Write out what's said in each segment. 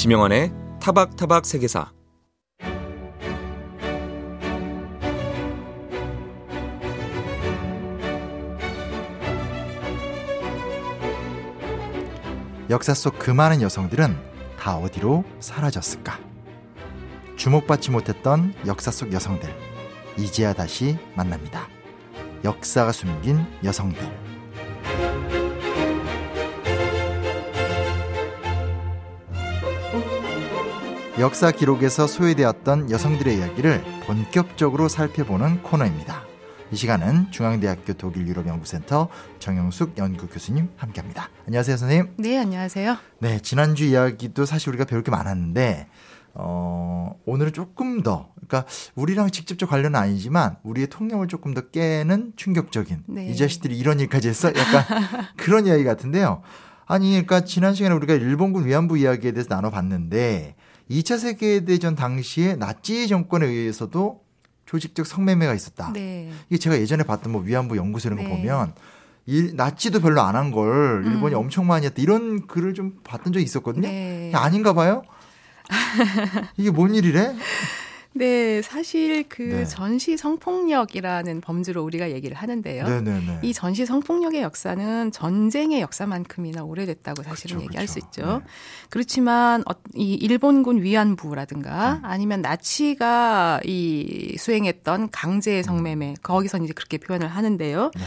심영원의 타박타박 세계사 역사 속 그 많은 여성들은 다 어디로 사라졌을까? 주목받지 못했던 역사 속 여성들. 이제야 다시 만납니다. 역사가 숨긴 여성들. 역사 기록에서 소외되었던 여성들의 이야기를 본격적으로 살펴보는 코너입니다. 이 시간은 중앙대학교 독일 유럽 연구센터 정영숙 연구 교수님 함께합니다. 안녕하세요, 선생님. 네, 안녕하세요. 네, 지난주 이야기도 사실 우리가 배울 게 많았는데 어, 오늘은 조금 더, 그러니까 우리랑 직접적 관련은 아니지만 우리의 통념을 조금 더 깨는 충격적인 네. 이 자식들이 이런 일까지 했어? 약간 그런 이야기 같은데요. 아니, 그러니까 지난 시간에 우리가 일본군 위안부 이야기에 대해서 나눠봤는데 2차 세계대전 당시에 나치 정권에 의해서도 조직적 성매매가 있었다. 네. 이게 제가 예전에 봤던 뭐 위안부 연구소 이런 거 네. 보면 일, 나치도 별로 안 한 걸 일본이 음. 엄청 많이 했다. 이런 글을 좀 봤던 적이 있었거든요. 네. 아닌가 봐요? 이게 뭔 일이래? 네, 사실 그 네. 전시 성폭력이라는 범주로 우리가 얘기를 하는데요. 네네네. 이 전시 성폭력의 역사는 전쟁의 역사만큼이나 오래됐다고 사실은 그쵸, 얘기할 그쵸. 수 있죠. 네. 그렇지만 어, 이 일본군 위안부라든가 음. 아니면 나치가 이 수행했던 강제 성매매 거기서 이제 그렇게 표현을 하는데요. 네.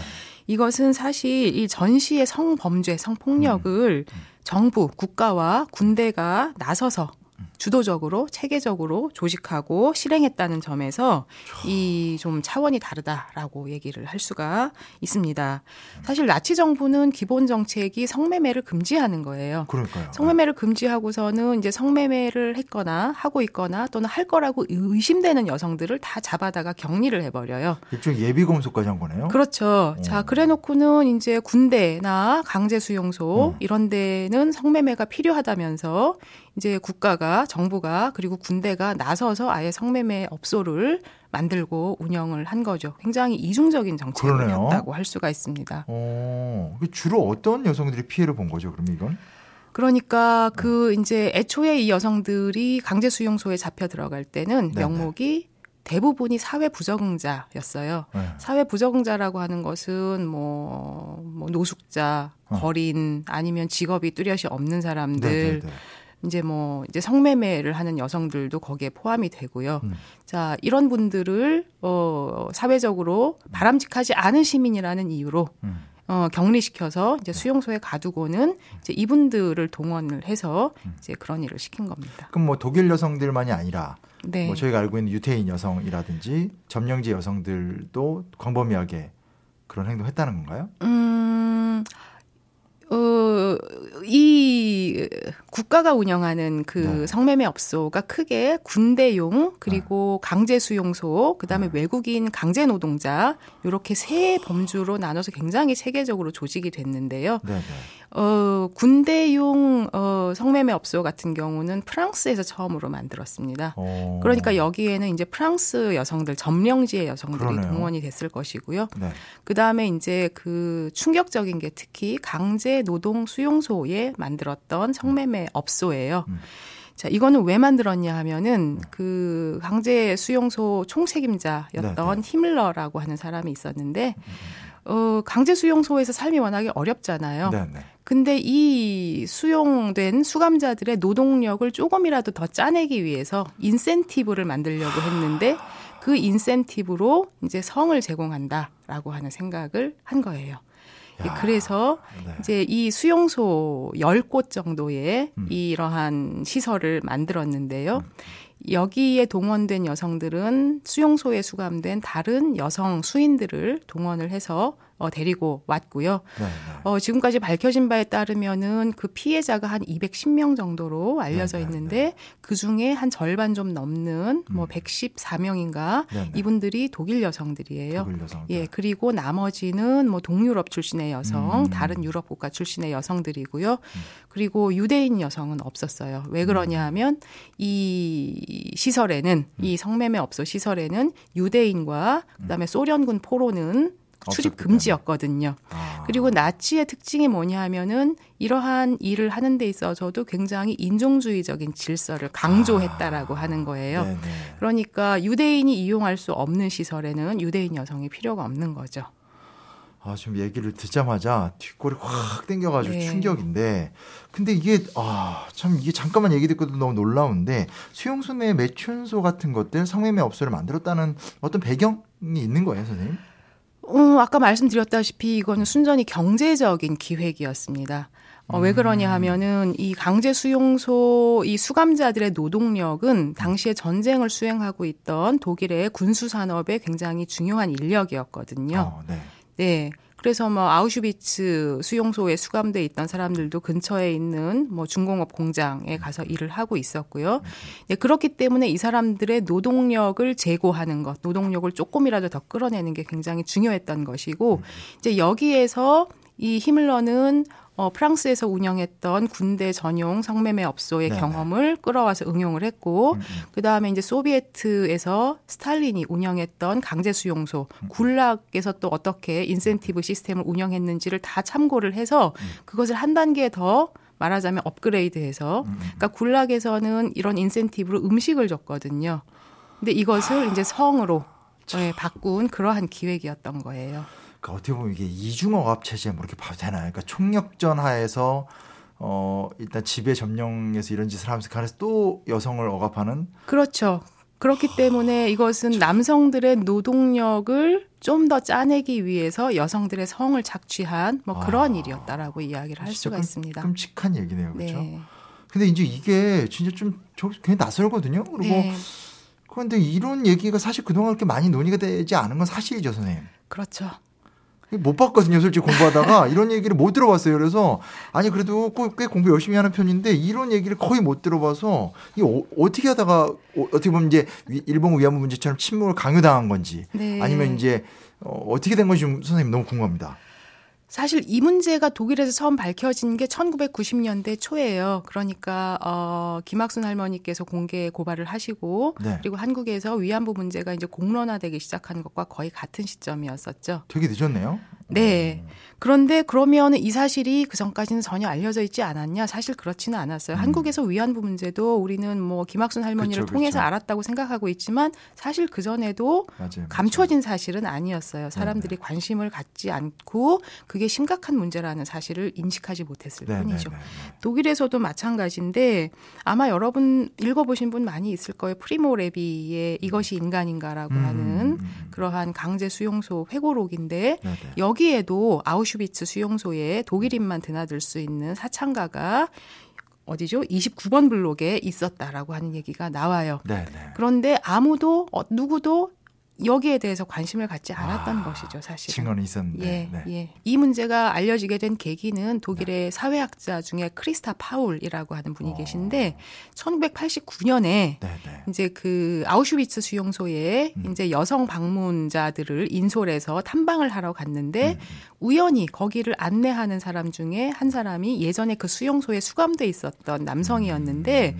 이것은 사실 이 전시의 성범죄, 성폭력을 음. 정부, 국가와 군대가 나서서 주도적으로 체계적으로 조직하고 실행했다는 점에서 이 좀 차원이 다르다라고 얘기를 할 수가 있습니다. 사실 나치 정부는 기본 정책이 성매매를 금지하는 거예요. 그러니까요. 성매매를 금지하고서는 이제 성매매를 했거나 하고 있거나 또는 할 거라고 의심되는 여성들을 다 잡아다가 격리를 해버려요. 일종 예비 검소까지 한 거네요. 그렇죠. 어. 자, 그래 놓고는 이제 군대나 강제 수용소 음. 이런 데는 성매매가 필요하다면서 이제 국가가 정부가 그리고 군대가 나서서 아예 성매매 업소를 만들고 운영을 한 거죠. 굉장히 이중적인. 했다고 할 수가 있습니다. 어, 그 주로 어떤 여성들이 피해를 본 거죠? 그럼 이건? 그러니까 그 이제 애초에 이 여성들이 강제 수용소에 잡혀 들어갈 때는 네네. 명목이 대부분이 사회 부적응자였어요. 네. 사회 부적응자라고 하는 것은 뭐, 뭐 노숙자, 어. 거린 아니면 직업이 뚜렷이 없는 사람들 네네네. 이제 뭐 이제 성매매를 하는 여성들도 거기에 포함이 되고요. 음. 자, 이런 분들을 어 사회적으로 바람직하지 않은 시민이라는 이유로 음. 어 격리시켜서 이제 수용소에 가두고는 이제 이분들을 동원을 해서 이제 그런 일을 시킨 겁니다. 그럼 뭐 독일 여성들만이 아니라 네. 뭐 저희가 알고 있는 유태인 여성이라든지 점령지 여성들도 광범위하게 그런 행동했다는 건가요? 음, 어, 이 국가가 운영하는 그 네. 성매매 업소가 크게 군대용 그리고 강제 수용소 그다음에 네. 외국인 강제 노동자 요렇게 세 범주로 나눠서 굉장히 체계적으로 조직이 됐는데요. 네네. 어, 군대용 어, 성매매 업소 같은 경우는 프랑스에서 처음으로 만들었습니다. 어. 그러니까 여기에는 이제 프랑스 여성들 점령지의 여성들이 그러네요. 동원이 됐을 것이고요. 네. 그 다음에 이제 그 충격적인 게 특히 강제 노동 수용소에 만들었던 성매매 업소예요. 음. 자, 이거는 왜 만들었냐 하면은 그 강제 수용소 총책임자였던 네, 네. 히밀러라고 하는 사람이 있었는데 어, 강제 수용소에서 삶이 워낙에 어렵잖아요. 네네. 근데 이 수용된 수감자들의 노동력을 조금이라도 더 짜내기 위해서 인센티브를 만들려고 했는데 그 인센티브로 이제 성을 제공한다라고 하는 생각을 한 거예요. 예, 야, 그래서 네. 이제 이 수용소 10곳 정도의 음. 이러한 시설을 만들었는데요. 여기에 동원된 여성들은 수용소에 수감된 다른 여성 수인들을 동원을 해서 어, 데리고 왔고요. 네, 네. 어, 지금까지 밝혀진 바에 따르면은 그 피해자가 한 210명 정도로 알려져 네, 네, 있는데 그 중에 한 절반 좀 넘는 뭐 114명인가 네, 네. 이분들이 독일 여성들이에요. 독일. 예, 그리고 나머지는 뭐 동유럽 출신의 여성, 음. 다른 유럽 국가 출신의 여성들이고요. 그리고 유대인 여성은 없었어요. 왜 음. 그러냐 하면 이 시설에는 음. 이 성매매 업소 시설에는 유대인과 그다음에 소련군 포로는 출입 금지였거든요. 아. 그리고 나치의 특징이 뭐냐 하면은 이러한 일을 하는 데 있어서도 굉장히 인종주의적인 질서를 강조했다라고 하는 거예요. 네네. 그러니까 유대인이 이용할 수 없는 시설에는 유대인 여성이 필요가 없는 거죠. 아, 지금 얘기를 듣자마자 뒷골이 확 땡겨가지고 네. 충격인데. 근데 이게, 아, 참, 이게 잠깐만 얘기 듣고도 너무 놀라운데, 수용소 내 매춘소 같은 것들, 성매매 업소를 만들었다는 어떤 배경이 있는 거예요, 선생님? 어, 아까 말씀드렸다시피 이거는 순전히 경제적인 기획이었습니다. 어, 왜 그러냐 하면은 이 강제 수용소 이 수감자들의 노동력은 당시에 전쟁을 수행하고 있던 독일의 군수 산업의 굉장히 중요한 인력이었거든요. 어, 네. 네. 그래서 뭐 아우슈비츠 수용소에 수감돼 있던 사람들도 근처에 있는 뭐 중공업 공장에 가서 일을 하고 있었고요. 네, 그렇기 때문에 이 사람들의 노동력을 제고하는 것, 노동력을 조금이라도 더 끌어내는 게 굉장히 중요했던 것이고 이제 여기에서 이 히밀러는 어, 프랑스에서 운영했던 군대 전용 성매매 업소의 네네. 경험을 끌어와서 응용을 했고, 그 다음에 이제 소비에트에서 스탈린이 운영했던 강제 수용소, 굴락에서 또 어떻게 인센티브 시스템을 운영했는지를 다 참고를 해서 그것을 한 단계 더 말하자면 업그레이드해서, 그러니까 굴락에서는 이런 인센티브로 음식을 줬거든요. 근데 이것을 이제 성으로 예, 바꾼 그러한 기획이었던 거예요. 그러니까 어떻게 보면 이게 이중억압 체제 뭐 이렇게 봐도 되나요? 그러니까 총력전 하에서 어 일단 집에 점령해서 이런 짓을 하면서 가서 또 여성을 억압하는 그렇죠. 그렇기 때문에 이것은 남성들의 노동력을 좀 더 짜내기 위해서 여성들의 성을 착취한 뭐 그런 아. 일이었다라고 이야기를 할 수가 끔- 있습니다. 끔찍한 얘기네요, 그렇죠? 네. 근데 이제 이게 진짜 좀저 굉장히 낯설거든요. 그리고 네. 그런데 이런 얘기가 사실 그동안 그렇게 많이 논의가 되지 않은 건 사실이죠, 선생님. 그렇죠. 못 봤거든요, 솔직히 공부하다가 이런 얘기를 못 들어봤어요. 그래서 아니 그래도 꽤- 꽤 공부 열심히 하는 편인데 이런 얘기를 거의 못 들어봐서 이 어, 어떻게 하다가 어, 떻게 보면 이제 위- 일본 위안부 문제처럼 침묵을 강요당한 건지 네. 아니면 이제 어, 어떻게 된 건지 좀 선생님 너무 궁금합니다. 사실 이 문제가 독일에서 처음 밝혀진 게 1990년대 초예요. 그러니까 어 김학순 할머니께서 공개 고발을 하시고 네. 그리고 한국에서 위안부 문제가 이제 공론화되기 시작한 것과 거의 같은 시점이었었죠. 되게 늦었네요. 네. 그런데 그러면 이 사실이 그 전까지는 전혀 알려져 있지 않았냐? 사실 그렇지는 않았어요. 한국에서 위안부 문제도 우리는 뭐 김학순 할머니를 음. 그쵸, 통해서 그쵸. 알았다고 생각하고 있지만 사실 그 전에도. 감춰진 사실은 아니었어요. 사람들이 관심을 갖지 않고 그게 심각한 문제라는 사실을 인식하지 못했을 네, 네, 뿐이죠. 네, 네. 독일에서도 마찬가지인데 아마 여러분 읽어보신 분 많이 있을 거예요. 프리모 레비의 이것이 인간인가라고 음, 하는 음, 음. 그러한 강제 수용소 회고록인데 네, 네. 여기 에도 아우슈비츠 수용소에 독일인만 드나들 수 있는 사창가가 어디죠? 29번 블록에 있었다라고 하는 얘기가 나와요. 네, 네. 그런데 아무도 어, 누구도 여기에 대해서 관심을 갖지 않았던 아, 것이죠, 사실은. 증언이 있었는데. 예, 네. 예. 이 문제가 알려지게 된 계기는 독일의 사회학자 중에 크리스타 파울이라고 하는 분이 어. 계신데 1989년에 네, 네. 이제 그 아우슈비츠 수용소에 음. 이제 여성 방문자들을 인솔해서 탐방을 하러 갔는데 음. 우연히 거기를 안내하는 사람 중에 한 사람이 예전에 그 수용소에 수감돼 있었던 남성이었는데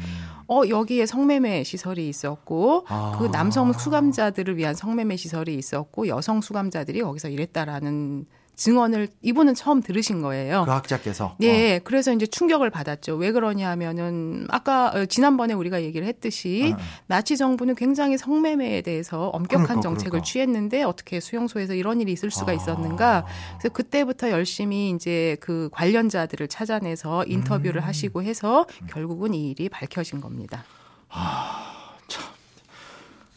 어 여기에 성매매 시설이 있었고 음. 아. 그 남성 수감자들을 위한 성매매 시설이 있었고 여성 수감자들이 거기서 일했다라는 증언을 이분은 처음 들으신 거예요. 그 학자께서. 네, 그래서 이제 충격을 받았죠. 왜 그러냐 하면은 아까 어, 지난번에 우리가 얘기를 했듯이 어, 어. 나치 정부는 굉장히 성매매에 대해서 엄격한 그러니까, 정책을 그러니까. 취했는데 어떻게 수용소에서 이런 일이 있을 수가 아. 있었는가? 그래서 그때부터 열심히 이제 그 관련자들을 찾아내서 인터뷰를 음. 하시고 해서 결국은 이 일이 밝혀진 겁니다.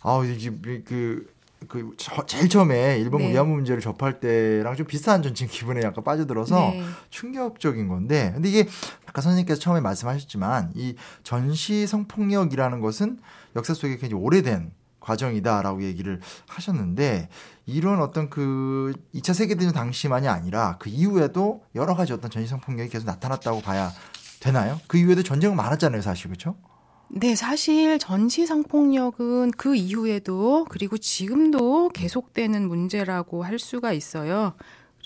아, 이제 그, 그, 저- 제일 처음에 일본 네. 위안부 문제를 접할 때랑 좀 비슷한 전 지금 기분에 약간 빠져들어서 네. 충격적인 건데, 근데 이게 아까 선생님께서 처음에 말씀하셨지만 이 전시 성폭력이라는 것은 역사 속에 굉장히 오래된 과정이다라고 얘기를 하셨는데 이런 어떤 그 2차 세계대전 당시만이 아니라 그 이후에도 여러 가지 어떤 전시 성폭력이 계속 나타났다고 봐야 되나요? 그 이후에도 전쟁은 많았잖아요, 사실 그렇죠? 네, 사실 전시 성폭력은 그 이후에도 그리고 지금도 계속되는 문제라고 할 수가 있어요.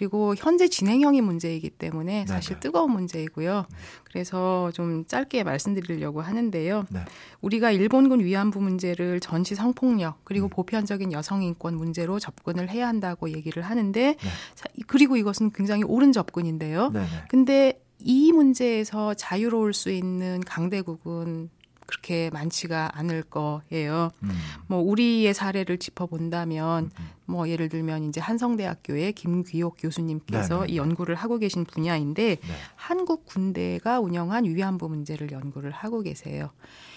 그리고 현재 진행형이 문제이기 때문에 사실 네네. 뜨거운 문제이고요. 그래서 좀 짧게 말씀드리려고 하는데요. 네. 우리가 일본군 위안부 문제를 전시 성폭력 그리고 음. 보편적인 여성 인권 문제로 접근을 해야 한다고 얘기를 하는데 네. 자, 그리고 이것은 굉장히 옳은 접근인데요. 네네. 근데 이 문제에서 자유로울 수 있는 강대국은 그렇게 많지가 않을 거예요. 음. 뭐 우리의 사례를 짚어본다면 뭐 예를 들면 이제 한성대학교의 김귀옥 교수님께서 네네. 이 연구를 하고 계신 분야인데 네. 한국 군대가 운영한 위안부 문제를 연구를 하고 계세요.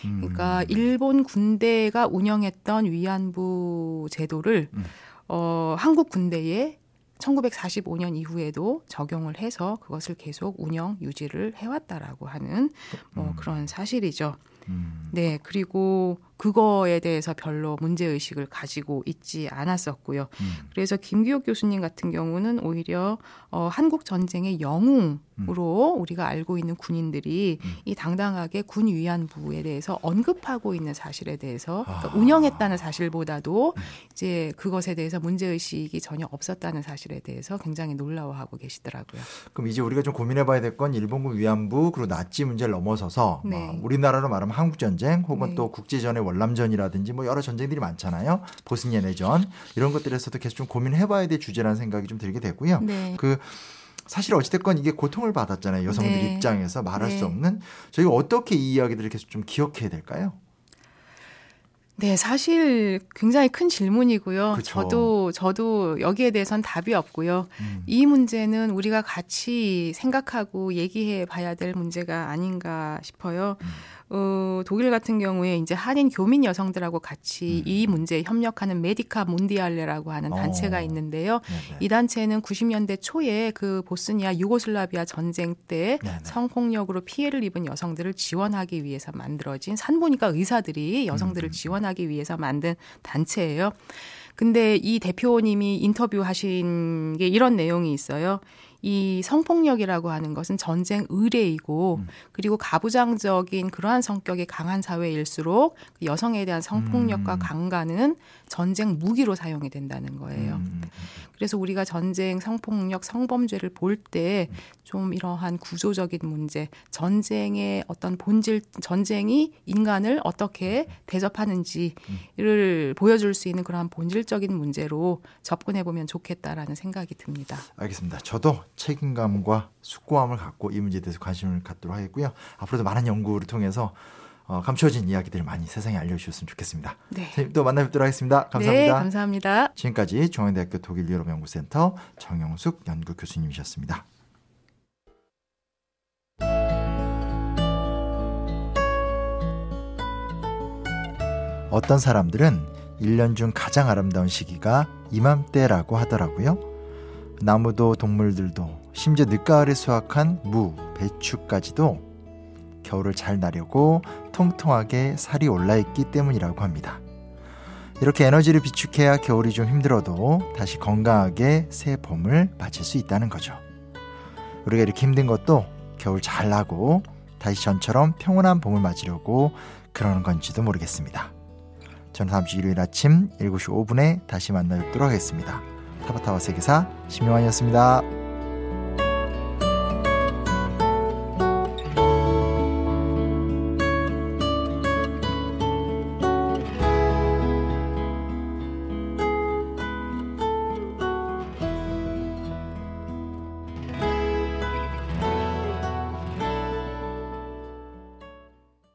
음. 그러니까 일본 군대가 운영했던 위안부 제도를 음. 어, 한국 군대에 1945년 이후에도 적용을 해서 그것을 계속 운영 유지를 해왔다라고 하는 뭐 음. 그런 사실이죠. 음. 네, 그리고 그거에 대해서 별로 문제 의식을 가지고 있지 않았었고요. 음. 그래서 김기옥 교수님 같은 경우는 오히려 어, 한국 전쟁의 영웅으로 우리가 알고 있는 군인들이 음. 이 당당하게 군 위안부에 대해서 언급하고 있는 사실에 대해서 그러니까 아. 운영했다는 사실보다도 이제 그것에 대해서 문제 의식이 전혀 없었다는 사실에 대해서 굉장히 놀라워하고 계시더라고요. 그럼 이제 우리가 좀 고민해봐야 될 건 일본군 위안부 그리고 나치 문제를 넘어서서 네. 뭐 우리나라로 말하면 한국 전쟁 혹은 네. 또 국제전의 월남전이라든지 뭐 여러 전쟁들이 많잖아요. 보스니아 내전 이런 것들에서도 계속 좀 고민해봐야 될 주제라는 생각이 좀 들게 되고요. 네. 그 사실 어찌됐건 이게 고통을 받았잖아요. 여성들 네. 입장에서 말할 네. 수 없는 저희가 어떻게 이 이야기들을 계속 좀 기억해야 될까요? 네, 사실 굉장히 큰 질문이고요. 그쵸. 저도 저도 여기에 대해선 답이 없고요. 음. 이 문제는 우리가 같이 생각하고 얘기해 봐야 될 문제가 아닌가 싶어요. 음. 어, 독일 같은 경우에 이제 한인 교민 여성들하고 같이 음. 이 문제에 협력하는 메디카 몬디알레라고 하는 단체가 어. 있는데요. 네네. 이 단체는 90년대 초에 그 보스니아 유고슬라비아 전쟁 때 네네. 성폭력으로 피해를 입은 여성들을 지원하기 위해서 만들어진 산부인과 의사들이 여성들을 음. 지원하기 위해서 만든 단체예요. 근데 이 대표님이 인터뷰하신 게 이런 내용이 있어요. 이 성폭력이라고 하는 것은 전쟁 의례이고 음. 그리고 가부장적인 그러한 성격이 강한 사회일수록 그 여성에 대한 성폭력과 음. 강간은 전쟁 무기로 사용이 된다는 거예요. 음. 그래서 우리가 전쟁, 성폭력, 성범죄를 볼 때 좀 이러한 구조적인 문제, 전쟁의 어떤 본질, 전쟁이 인간을 어떻게 대접하는지를 보여줄 수 있는 그러한 본질적인 문제로 접근해 보면 좋겠다라는 생각이 듭니다. 알겠습니다. 저도 책임감과 숙고함을 갖고 이 문제에 대해서 관심을 갖도록 하겠고요. 앞으로도 많은 연구를 통해서 어, 감춰진 이야기들을 많이 세상에 알려주셨으면 좋겠습니다. 네. 선생님 또 만나 뵙도록 하겠습니다. 감사합니다. 네, 감사합니다. 지금까지 중앙대학교 독일 유럽 연구센터 정영숙 연구 교수님이셨습니다. 어떤 사람들은 1년 중 가장 아름다운 시기가 이맘때라고 하더라고요. 나무도 동물들도 심지어 늦가을에 수확한 무, 배추까지도 겨울을 잘 나려고 통통하게 살이 올라있기 때문이라고 합니다. 이렇게 에너지를 비축해야 겨울이 좀 힘들어도 다시 건강하게 새 봄을 맞을 수 있다는 거죠. 우리가 이렇게 힘든 것도 겨울 잘 나고 다시 전처럼 평온한 봄을 맞으려고 그러는 건지도 모르겠습니다. 저는 다음 주 일요일 아침 7시 5분에 다시 만나 뵙도록 하겠습니다. 타바타바 세계사 심용환이었습니다.